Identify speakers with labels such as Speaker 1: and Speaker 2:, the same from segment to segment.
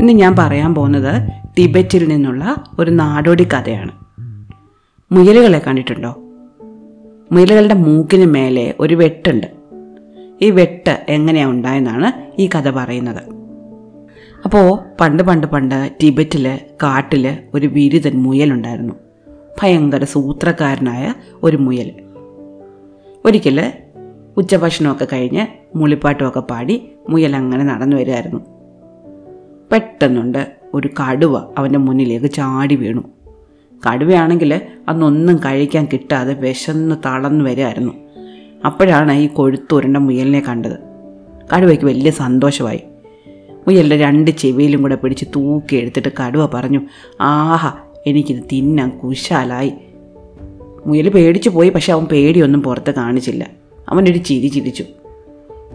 Speaker 1: ഇന്ന് ഞാൻ പറയാൻ പോകുന്നത് ടിബറ്റിൽ നിന്നുള്ള ഒരു നാടോടി കഥയാണ്. മുയലുകളെ കണ്ടിട്ടുണ്ടോ? മുയലുകളുടെ മൂക്കിന് മേലെ ഒരു വെട്ടുണ്ട്. ഈ വെട്ട് എങ്ങനെയാണ് ഉണ്ടായെന്നാണ് ഈ കഥ പറയുന്നത്. അപ്പോൾ പണ്ട് പണ്ട് പണ്ട് ടിബറ്റിൽ കാട്ടിൽ ഒരു വിരുതൻ മുയലുണ്ടായിരുന്നു. ഭയങ്കര സൂത്രക്കാരനായ ഒരു മുയൽ ഒരിക്കൽ ഉച്ചഭക്ഷണമൊക്കെ കഴിഞ്ഞ് മുളിപ്പാട്ടുമൊക്കെ പാടി മുയൽ അങ്ങനെ നടന്നു വരികയായിരുന്നു. പെട്ടെന്നുണ്ട് ഒരു കടുവ അവന്റെ മുന്നിലേക്ക് ചാടി വീണു. കടുവയാണെങ്കിൽ അന്നൊന്നും കഴിക്കാൻ കിട്ടാതെ വിശന്ന് തളർന്നു വരികയായിരുന്നു. അപ്പോഴാണ് ഈ കൊഴുത്തൂരന്റെ മുയലിനെ കണ്ടത്. കടുവയ്ക്ക് വലിയ സന്തോഷമായി. മുയലിന്റെ രണ്ട് ചെവിയിലും കൂടെ പിടിച്ച് തൂക്കി എടുത്തിട്ട് കടുവ പറഞ്ഞു ആഹാ എനിക്കിത് തിന്നാൻ കുശാലായി. മുയൽ പേടിച്ചു പോയി പക്ഷെ അവൻ പേടിയൊന്നും പുറത്ത് കാണിച്ചില്ല. അവനൊരു ചിരി ചിരിച്ചു.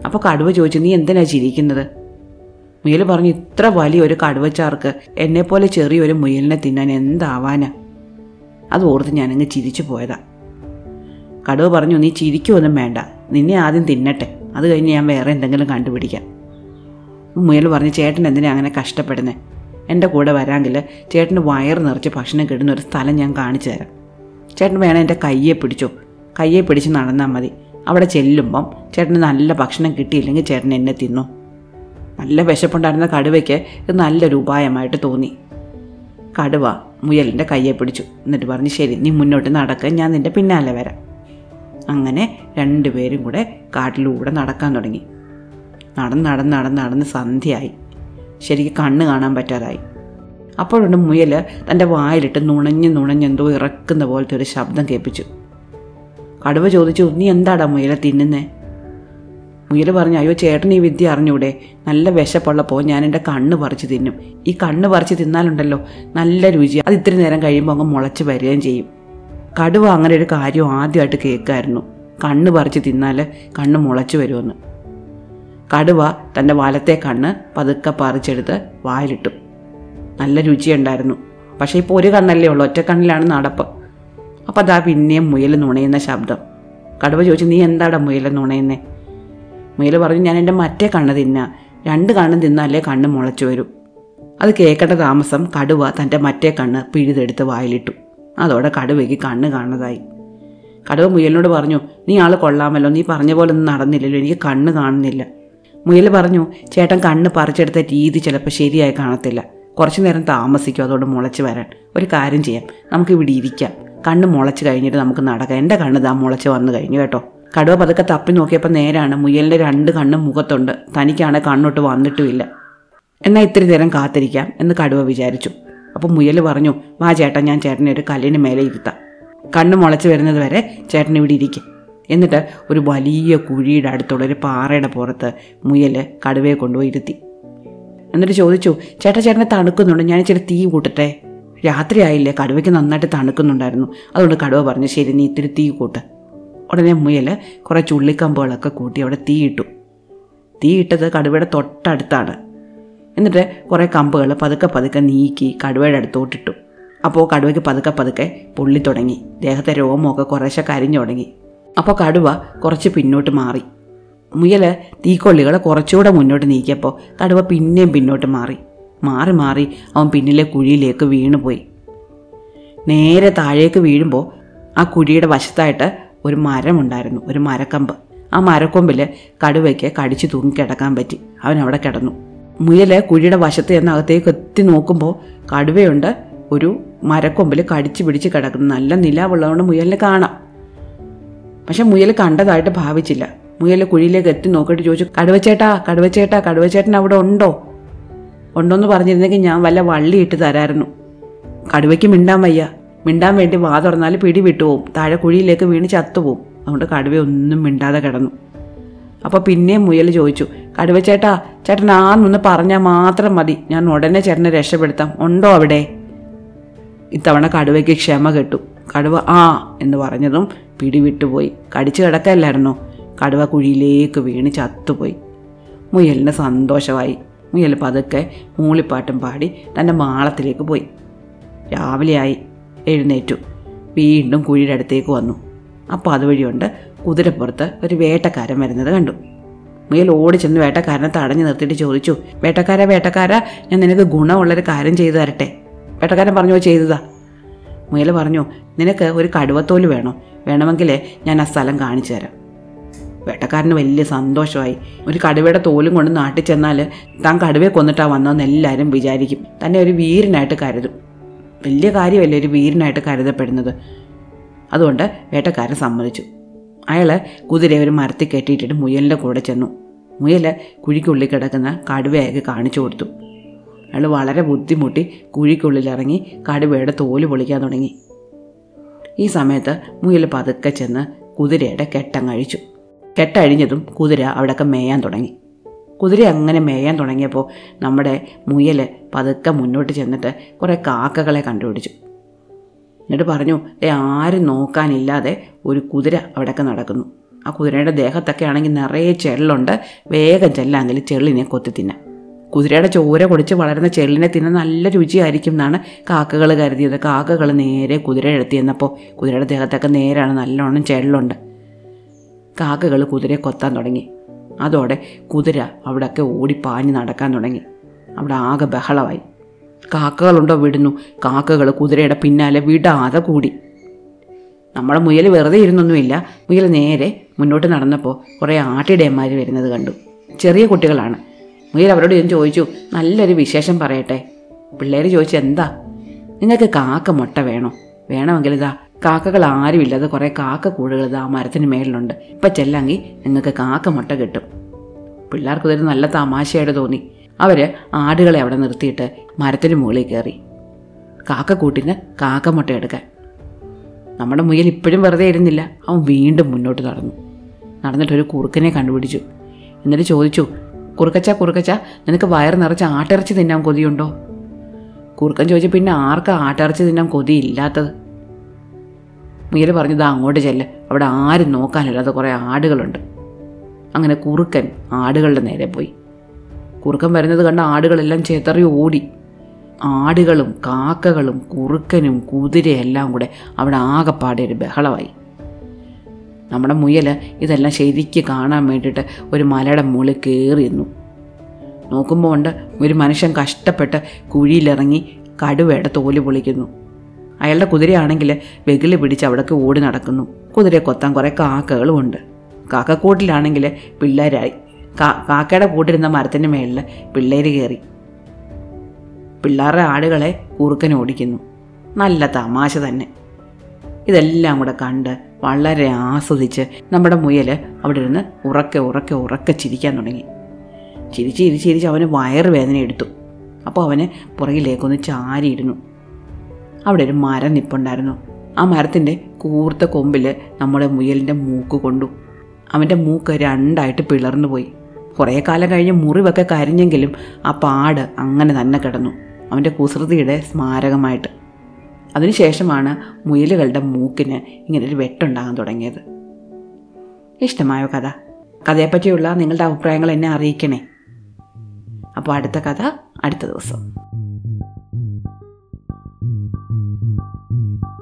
Speaker 1: അപ്പോൾ കടുവ ചോദിച്ചു നീ എന്തിനാ ചിരിക്കുന്നത്? മുയൽ പറഞ്ഞു ഇത്ര വലിയ ഒരു കടുവച്ചാർക്ക് എന്നെപ്പോലെ ചെറിയൊരു മുയലിനെ തിന്നാൻ എന്താവാനാ? അത് ഓർത്ത് ഞാനങ്ങ് ചിരിച്ചു പോയതാ. കടുവ പറഞ്ഞു നീ ചിരിക്കുമൊന്നും വേണ്ട. നിന്നെ ആദ്യം തിന്നട്ടെ. അത് കഴിഞ്ഞ് ഞാൻ വേറെ എന്തെങ്കിലും കണ്ടുപിടിക്കാം. മുയൽ പറഞ്ഞു ചേട്ടൻ എന്തിനാ അങ്ങനെ കഷ്ടപ്പെടുന്നത് എന്റെ കൂടെ വരാമെങ്കിൽ ചേട്ടന് വയർ നിറച്ച് ഭക്ഷണം കിടുന്ന ഒരു സ്ഥലം ഞാൻ കാണിച്ചു തരാം. ചേട്ടൻ വേണം എന്റെ കയ്യെ പിടിച്ചോ. കയ്യെ പിടിച്ച് നടന്നാൽ മതി. അവിടെ ചെല്ലുമ്പം ചേട്ടന് നല്ല ഭക്ഷണം കിട്ടിയില്ലെങ്കിൽ ചേട്ടൻ എന്നെ തിന്നു. നല്ല വിശപ്പുണ്ടായിരുന്ന കടുവയ്ക്ക് ഇത് നല്ലൊരു ഉപായമായിട്ട് തോന്നി. കടുവ മുയലിന്റെ കയ്യെ പിടിച്ചു. എന്നിട്ട് പറഞ്ഞു ശരി നീ മുന്നോട്ട് നടക്കുക ഞാൻ നിന്റെ പിന്നാലെ വരാം. അങ്ങനെ രണ്ടുപേരും കൂടെ കാട്ടിലൂടെ നടക്കാൻ തുടങ്ങി. നടന്ന് നടന്ന് നടന്ന് നടന്ന് സന്ധ്യയായി. ശരിക്ക് കണ്ണ് കാണാൻ പറ്റാതായി. അപ്പോഴുണ്ട് മുയൽ തന്റെ വായിലിട്ട് നുണഞ്ഞ് നുണഞ്ഞെന്തോ ഇറക്കുന്ന പോലത്തെ ഒരു ശബ്ദം കേൾപ്പിച്ചു. കടുവ ചോദിച്ചു നീ എന്താടാ മുയലെ തിന്നുന്നേ? മുയൽ പറഞ്ഞു അയ്യോ ചേട്ടൻ ഈ വിദ്യ അറിഞ്ഞൂടെ? നല്ല വിശപ്പുള്ളപ്പോൾ ഞാൻ എന്റെ കണ്ണ് പറിച്ച് തിന്നും. ഈ കണ്ണ് പറിച്ച് തിന്നാലുണ്ടല്ലോ നല്ല രുചി അത് ഇത്തിരി നേരം കഴിയുമ്പോൾ അങ്ങ് മുളച്ച് വരികയും ചെയ്യും. കടുവ അങ്ങനെ ഒരു കാര്യം ആദ്യമായിട്ട് കേൾക്കായിരുന്നു. കണ്ണ് പറിച്ച് തിന്നാൽ കണ്ണ് മുളച്ചു വരുമെന്ന്. കടുവ തന്റെ വലത്തെ കണ്ണ് പതുക്കെ പറിച്ചെടുത്ത് വായിലിട്ടു. നല്ല രുചിയുണ്ടായിരുന്നു. പക്ഷേ ഇപ്പോൾ ഒരു കണ്ണല്ലേ ഉള്ളൂ ഒറ്റ കണ്ണിലാണ് നടപ്പ്. അപ്പോൾ അതാ പിന്നെയും മുയൽ നുണയുന്ന ശബ്ദം. കടുവ ചോദിച്ചു നീ എന്താടാ മുയൽ നുണയുന്നേ? മുയൽ പറഞ്ഞു ഞാൻ എന്റെ മറ്റേ കണ്ണ് തിന്നാ. രണ്ട് കണ്ണ് തിന്നാലേ കണ്ണ് മുളച്ചു വരും. അത് കേൾക്കേണ്ട താമസം കടുവ തന്റെ മറ്റേ കണ്ണ് പിഴുതെടുത്ത് വായിലിട്ടു. അതോടെ കടുവയ്ക്ക് കണ്ണ് കാണുന്നതായി. കടുവ മുയലിനോട് പറഞ്ഞു നീ ആൾ കൊള്ളാമല്ലോ. നീ പറഞ്ഞ പോലെ ഒന്നും നടന്നില്ലല്ലോ. എനിക്ക് കണ്ണ് കാണുന്നില്ല. മുയൽ പറഞ്ഞു ചേട്ടൻ കണ്ണ് പറിച്ചെടുത്ത രീതി ചിലപ്പോൾ ശരിയായി കാണത്തില്ല. കുറച്ചു നേരം താമസിക്കും അതോട് മുളച്ച് വരാൻ. ഒരു കാര്യം ചെയ്യാം. നമുക്ക് ഇവിടെ ഇരിക്കാം. കണ്ണ് മുളച്ച് കഴിഞ്ഞിട്ട് നമുക്ക് നടക്കാം. എന്റെ കണ്ണ് താ മുളച്ച് വന്നു കഴിഞ്ഞു കേട്ടോ. കടുവ പതുക്കെ തപ്പി നോക്കിയപ്പോൾ നേരാണ്. മുയലിന്റെ രണ്ട് കണ്ണും മുഖത്തുണ്ട്. തനിക്കാണ് കണ്ണോട്ട് വന്നിട്ടുമില്ല. എന്നാൽ ഇത്തിരി നേരം കാത്തിരിക്കാം എന്ന് കടുവ വിചാരിച്ചു. അപ്പോൾ മുയൽ പറഞ്ഞു വാ ചേട്ടൻ ഞാൻ ചേട്ടനെ ഒരു കല്ലിന് മേലെ ഇരുത്താം. കണ്ണ് മുളച്ച് വരുന്നത് വരെ ചേട്ടൻ ഇവിടെ ഇരിക്കും. എന്നിട്ട് ഒരു വലിയ കുഴിയുടെ അടുത്തുള്ള ഒരു പാറയുടെ പുറത്ത് മുയൽ കടുവയെ കൊണ്ടുപോയി ഇരുത്തി. എന്നിട്ട് ചോദിച്ചു ചേട്ടാ ചേട്ടനെ തണുക്കുന്നുണ്ട്. ഞാൻ ഇച്ചിരി തീ കൂട്ടട്ടെ. രാത്രിയായില്ലേ. കടുവയ്ക്ക് നന്നായിട്ട് തണുക്കുന്നുണ്ടായിരുന്നു. അതുകൊണ്ട് കടുവ പറഞ്ഞു ശരി നീ ഇത്തിരി തീ കൂട്ട്. ഉടനെ മുയൽ കുറേ ചുള്ളിക്കമ്പുകളൊക്കെ കൂട്ടി അവിടെ തീയിട്ടു തീയിട്ടത് കടുവയുടെ തൊട്ടടുത്താണ്. എന്നിട്ട് കുറേ കമ്പുകൾ പതുക്കെ പതുക്കെ നീക്കി കടുവയുടെ അടുത്തോട്ടിട്ടു. അപ്പോൾ കടുവയ്ക്ക് പതുക്കെ പതുക്കെ പൊള്ളി തുടങ്ങി. ദേഹത്തെ രോമമൊക്കെ കുറേശ്ശെ കരിഞ്ഞു തുടങ്ങി. അപ്പോൾ കടുവ കുറച്ച് പിന്നോട്ട് മാറി. മുയൽ തീക്കൊള്ളികളെ കുറച്ചുകൂടെ മുന്നോട്ട് നീക്കിയപ്പോൾ കടുവ പിന്നെയും പിന്നോട്ട് മാറി. മാറി മാറി അവൻ പിന്നിലെ കുഴിയിലേക്ക് വീണുപോയി. നേരെ താഴേക്ക് വീഴുമ്പോൾ ആ കുഴിയുടെ വശത്തായിട്ട് ഒരു മരമുണ്ടായിരുന്നു ഒരു മരക്കമ്പ്. ആ മരക്കൊമ്പിൽ കടുവയ്ക്ക് കടിച്ചു തൂങ്ങി കിടക്കാൻ പറ്റി. അവൻ അവിടെ കിടന്നു. മുയൽ കുഴിയുടെ വശത്ത് ചെന്ന് അകത്തേക്ക് എത്തി നോക്കുമ്പോൾ കടുവയുണ്ട് ഒരു മരക്കൊമ്പിൽ കടിച്ചു പിടിച്ച് കിടക്കുന്നു. നല്ല നിലാവുള്ളതുകൊണ്ട് മുയലിനെ കാണാം. പക്ഷെ മുയൽ കണ്ടതായിട്ട് ഭാവിച്ചില്ല. മുയൽ കുഴിയിലേക്ക് എത്തി നോക്കിയിട്ട് ചോദിച്ചു കടുവച്ചേട്ടാ കടുവച്ചേട്ടാ കടുവച്ചേട്ടൻ അവിടെ ഉണ്ടോ? ഉണ്ടോന്ന് പറഞ്ഞിരുന്നെങ്കിൽ ഞാൻ വല്ല വള്ളി ഇട്ട് തരായിരുന്നു. കടുവയ്ക്ക് മിണ്ടാൻ വയ്യ. മിണ്ടാൻ വേണ്ടി വാ തുറന്നാൽ പിടി വിട്ടുപോകും താഴെ കുഴിയിലേക്ക് വീണ് ചത്തുപോകും അതുകൊണ്ട് കടുവ ഒന്നും മിണ്ടാതെ കിടന്നു. അപ്പോൾ പിന്നെയും മുയൽ ചോദിച്ചു കടുവ ചേട്ടാ ചേട്ടൻ ആന്നൊന്ന് പറഞ്ഞാൽ മാത്രം മതി. ഞാൻ ഉടനെ ചേട്ടനെ രക്ഷപ്പെടുത്താം. ഉണ്ടോ അവിടെ? ഇത്തവണ കടുവയ്ക്ക് ക്ഷമ കെട്ടു. കടുവ ആ എന്ന് പറഞ്ഞതും പിടി വിട്ടുപോയി. കടിച്ചു കിടക്കല്ലായിരുന്നോ? കടുവ കുഴിയിലേക്ക് വീണ് ചത്തുപോയി. മുയലിന് സന്തോഷമായി. മുയൽ പതുക്കെ മൂളിപ്പാട്ടും പാടി തന്റെ മാളത്തിലേക്ക് പോയി. രാവിലെയായി. എഴുന്നേറ്റു. വീണ്ടും കുഴിയുടെ അടുത്തേക്ക് വന്നു. അപ്പോൾ അതുവഴിയുണ്ട് കുതിരപ്പുറത്ത് ഒരു വേട്ടക്കാരൻ വരുന്നത് കണ്ടു. മുയൽ ഓടി ചെന്ന് വേട്ടക്കാരനെ തടഞ്ഞു നിർത്തിയിട്ട് ചോദിച്ചു വേട്ടക്കാര വേട്ടക്കാര ഞാൻ നിനക്ക് ഗുണമുള്ളൊരു കാര്യം ചെയ്തു തരട്ടെ. വേട്ടക്കാരൻ പറഞ്ഞു ചെയ്തതാ. മുയൽ പറഞ്ഞു നിനക്ക് ഒരു കടുവത്തോൽ വേണോ? വേണമെങ്കിൽ ഞാൻ ആ സ്ഥലം കാണിച്ചു തരാം. വേട്ടക്കാരന് വലിയ സന്തോഷമായി. ഒരു കടുവയുടെ തോലും കൊണ്ട് നാട്ടിൽ ചെന്നാൽ താൻ കടുവയെ കൊന്നിട്ടാണ് വന്നതെന്ന് എല്ലാവരും വിചാരിക്കും. തന്നെ ഒരു വീരനായിട്ട് കരുതും. വലിയ കാര്യമല്ലേ ഒരു വീരനായിട്ട് കരുതപ്പെടുന്നത്? അതുകൊണ്ട് വേട്ടക്കാരൻ സമ്മതിച്ചു. അയാൾ കുതിരയെ ഒരു മരത്തിൽ കെട്ടിയിട്ടിട്ട് മുയലിന്റെ കൂടെ ചെന്നു. മുയൽ കുഴിക്കുള്ളിൽ കിടക്കുന്ന കടുവയൊക്കെ കാണിച്ചു കൊടുത്തു. അയാൾ വളരെ ബുദ്ധിമുട്ടി കുഴിക്കുള്ളിൽ ഇറങ്ങി കടുവയുടെ തോൽ പൊളിക്കാൻ തുടങ്ങി. ഈ സമയത്ത് മുയൽ പതുക്കെ ചെന്ന് കുതിരയുടെ കെട്ടങ്ങഴിച്ചു. കെട്ടഴിഞ്ഞതും കുതിര അവിടെയൊക്കെ മേയാൻ തുടങ്ങി. കുതിര അങ്ങനെ മേയാൻ തുടങ്ങിയപ്പോൾ നമ്മുടെ മുയൽ പതുക്കെ മുന്നോട്ട് ചെന്നിട്ട് കുറേ കാക്കകളെ കണ്ടുപിടിച്ചു. എന്നിട്ട് പറഞ്ഞു ഏ ആരും നോക്കാനില്ലാതെ ഒരു കുതിര അവിടെയൊക്കെ നടക്കുന്നു. ആ കുതിരയുടെ ദേഹത്തൊക്കെ ആണെങ്കിൽ നിറയെ ചെള്ളുണ്ട്. വേഗം ചെല്ലാമെങ്കിൽ ചെള്ളിനെ കൊത്തി തിന്നാം. കുതിരയുടെ ചോര കുടിച്ച് വളരുന്ന ചെള്ളിനെ തിന്ന നല്ല രുചിയായിരിക്കും എന്നാണ് കാക്കകൾ കരുതിയത്. കാക്കകൾ നേരെ കുതിര എടുത്തി എന്നപ്പോൾ കുതിരയുടെ ദേഹത്തൊക്കെ നേരാണ് നല്ലോണം ചെള്ളുണ്ട്. കാക്കകൾ കുതിരയെ കൊത്താൻ തുടങ്ങി. അതോടെ കുതിര അവിടെയൊക്കെ ഓടിപ്പാഞ്ഞ് നടക്കാൻ തുടങ്ങി. അവിടെ ആകെ ബഹളമായി. കാക്കകളുണ്ടോ വിടുന്നു. കാക്കകൾ കുതിരയുടെ പിന്നാലെ വിടാതെ കൂടി. നമ്മളെ മുയൽ വെറുതെ ഇരുന്നൊന്നുമില്ല. മുയൽ നേരെ മുന്നോട്ട് നടന്നപ്പോൾ കുറേ ആട്ടിടയന്മാർ വരുന്നത് കണ്ടു. ചെറിയ കുട്ടികളാണ്. മുയൽ അവരോട് ഞാൻ ചോദിച്ചു നല്ലൊരു വിശേഷം പറയട്ടെ? പിള്ളേർ ചോദിച്ചു എന്താ? നിങ്ങൾക്ക് കാക്ക മുട്ട വേണോ? വേണമെങ്കിൽ ഇതാ കാക്കകൾ ആരുമില്ലാതെ കുറേ കാക്ക കൂടുകൾ ഇത് ആ മരത്തിന് മേളിലുണ്ട്. ഇപ്പം ചെല്ലാങ്കിൽ നിങ്ങൾക്ക് കാക്ക മുട്ട കിട്ടും. പിള്ളേർക്ക് ഇതൊരു നല്ല തമാശയായിട്ട് തോന്നി. അവർ ആടുകളെ അവിടെ നിർത്തിയിട്ട് മരത്തിന് മുകളിൽ കയറി. കാക്കകൂടിനെ കാക്ക മുട്ട എടുക്കാൻ. നമ്മുടെ മുയൽ ഇപ്പോഴും വെറുതെ ഇരുന്നില്ല. അവൻ വീണ്ടും മുന്നോട്ട് നടന്നു. നടന്നിട്ട് ഒരു കുറുക്കനെ കണ്ടുപിടിച്ചു. എന്നിട്ട് ചോദിച്ചു കുറുക്കച്ച കുറുക്കച്ച നിനക്ക് വയറ് നിറച്ച് ആട്ടിറച്ചി തിന്നാൻ കൊതിയുണ്ടോ? കുറുക്കൻ ചോദിച്ചു പിന്നെ ആർക്കാ ആട്ടിറച്ചി തിന്നാൻ കൊതിയില്ലാത്തത്? മുയൽ പറഞ്ഞത് അങ്ങോട്ട് ചെല്ല്. അവിടെ ആരും നോക്കാനില്ലാതെ കുറേ ആടുകളുണ്ട്. അങ്ങനെ കുറുക്കൻ ആടുകളുടെ നേരെ പോയി. കുറുക്കൻ വരുന്നത് കണ്ട ആടുകളെല്ലാം ചേത്തറി ഓടി. ആടുകളും കാക്കകളും കുറുക്കനും കുതിരയെല്ലാം കൂടെ അവിടെ ആകെപ്പാടെ ഒരു ബഹളമായി. നമ്മുടെ മുയൽ ഇതെല്ലാം ശരിക്ക് കാണാൻ വേണ്ടിയിട്ട് ഒരു മലയുടെ മുകളിൽ കയറിയിരുന്നു നോക്കുമ്പോൾ ഉണ്ട് ഒരു മനുഷ്യൻ കഷ്ടപ്പെട്ട് കുഴിയിലിറങ്ങി കടുവയുടെ തോൽ പൊളിക്കുന്നു. അയാളുടെ കുതിരയാണെങ്കിൽ വെകിൽ പിടിച്ച് അവിടേക്ക് ഓടി നടക്കുന്നു. കുതിരയെ കൊത്താൻ കുറേ കാക്കകളും ഉണ്ട് കാക്കക്കൂട്ടിലാണെങ്കിൽ പിള്ളേരായി. കാ കാക്കയുടെ കൂട്ടിരുന്ന മരത്തിന്റെ മേളിൽ പിള്ളേർ കയറി. പിള്ളേരുടെ ആടുകളെ കുറുക്കൻ ഓടിക്കുന്നു. നല്ല തമാശ തന്നെ. ഇതെല്ലാം കൂടെ കണ്ട് വളരെ ആസ്വദിച്ച് നമ്മുടെ മുയൽ അവിടെ ഇരുന്ന് ഉറക്കെ ഉറക്കെ ഉറക്കെ ചിരിക്കാൻ തുടങ്ങി. ചിരിച്ച് ചിരിച്ച് ചിരിച്ച് അവന് വയറുവേദന എടുത്തു. അപ്പോൾ അവന് പുറകിലേക്കൊന്ന് ചാരിയിരുന്നു. അവിടെ ഒരു മരം നിപ്പുണ്ടായിരുന്നു. ആ മരത്തിന്റെ കൂർത്ത കൊമ്പിൽ നമ്മുടെ മുയലിന്റെ മൂക്ക് കൊണ്ടു. അവന്റെ മൂക്ക് രണ്ടായിട്ട് പിളർന്നു പോയി. കുറേ കാലം കഴിഞ്ഞ് മുറിവൊക്കെ കരിഞ്ഞെങ്കിലും ആ പാട് അങ്ങനെ തന്നെ കിടന്നു. അവന്റെ കുസൃതിയുടെ സ്മാരകമായിട്ട്. അതിനുശേഷമാണ് മുയലുകളുടെ മൂക്കിന് ഇങ്ങനെ ഒരു വെട്ടുണ്ടാകാൻ തുടങ്ങിയത്. ഇഷ്ടമായ കഥ? കഥയെപ്പറ്റിയുള്ള നിങ്ങളുടെ അഭിപ്രായങ്ങൾ എന്നെ അറിയിക്കണേ. അപ്പോൾ അടുത്ത കഥ അടുത്ത ദിവസം. Thank you.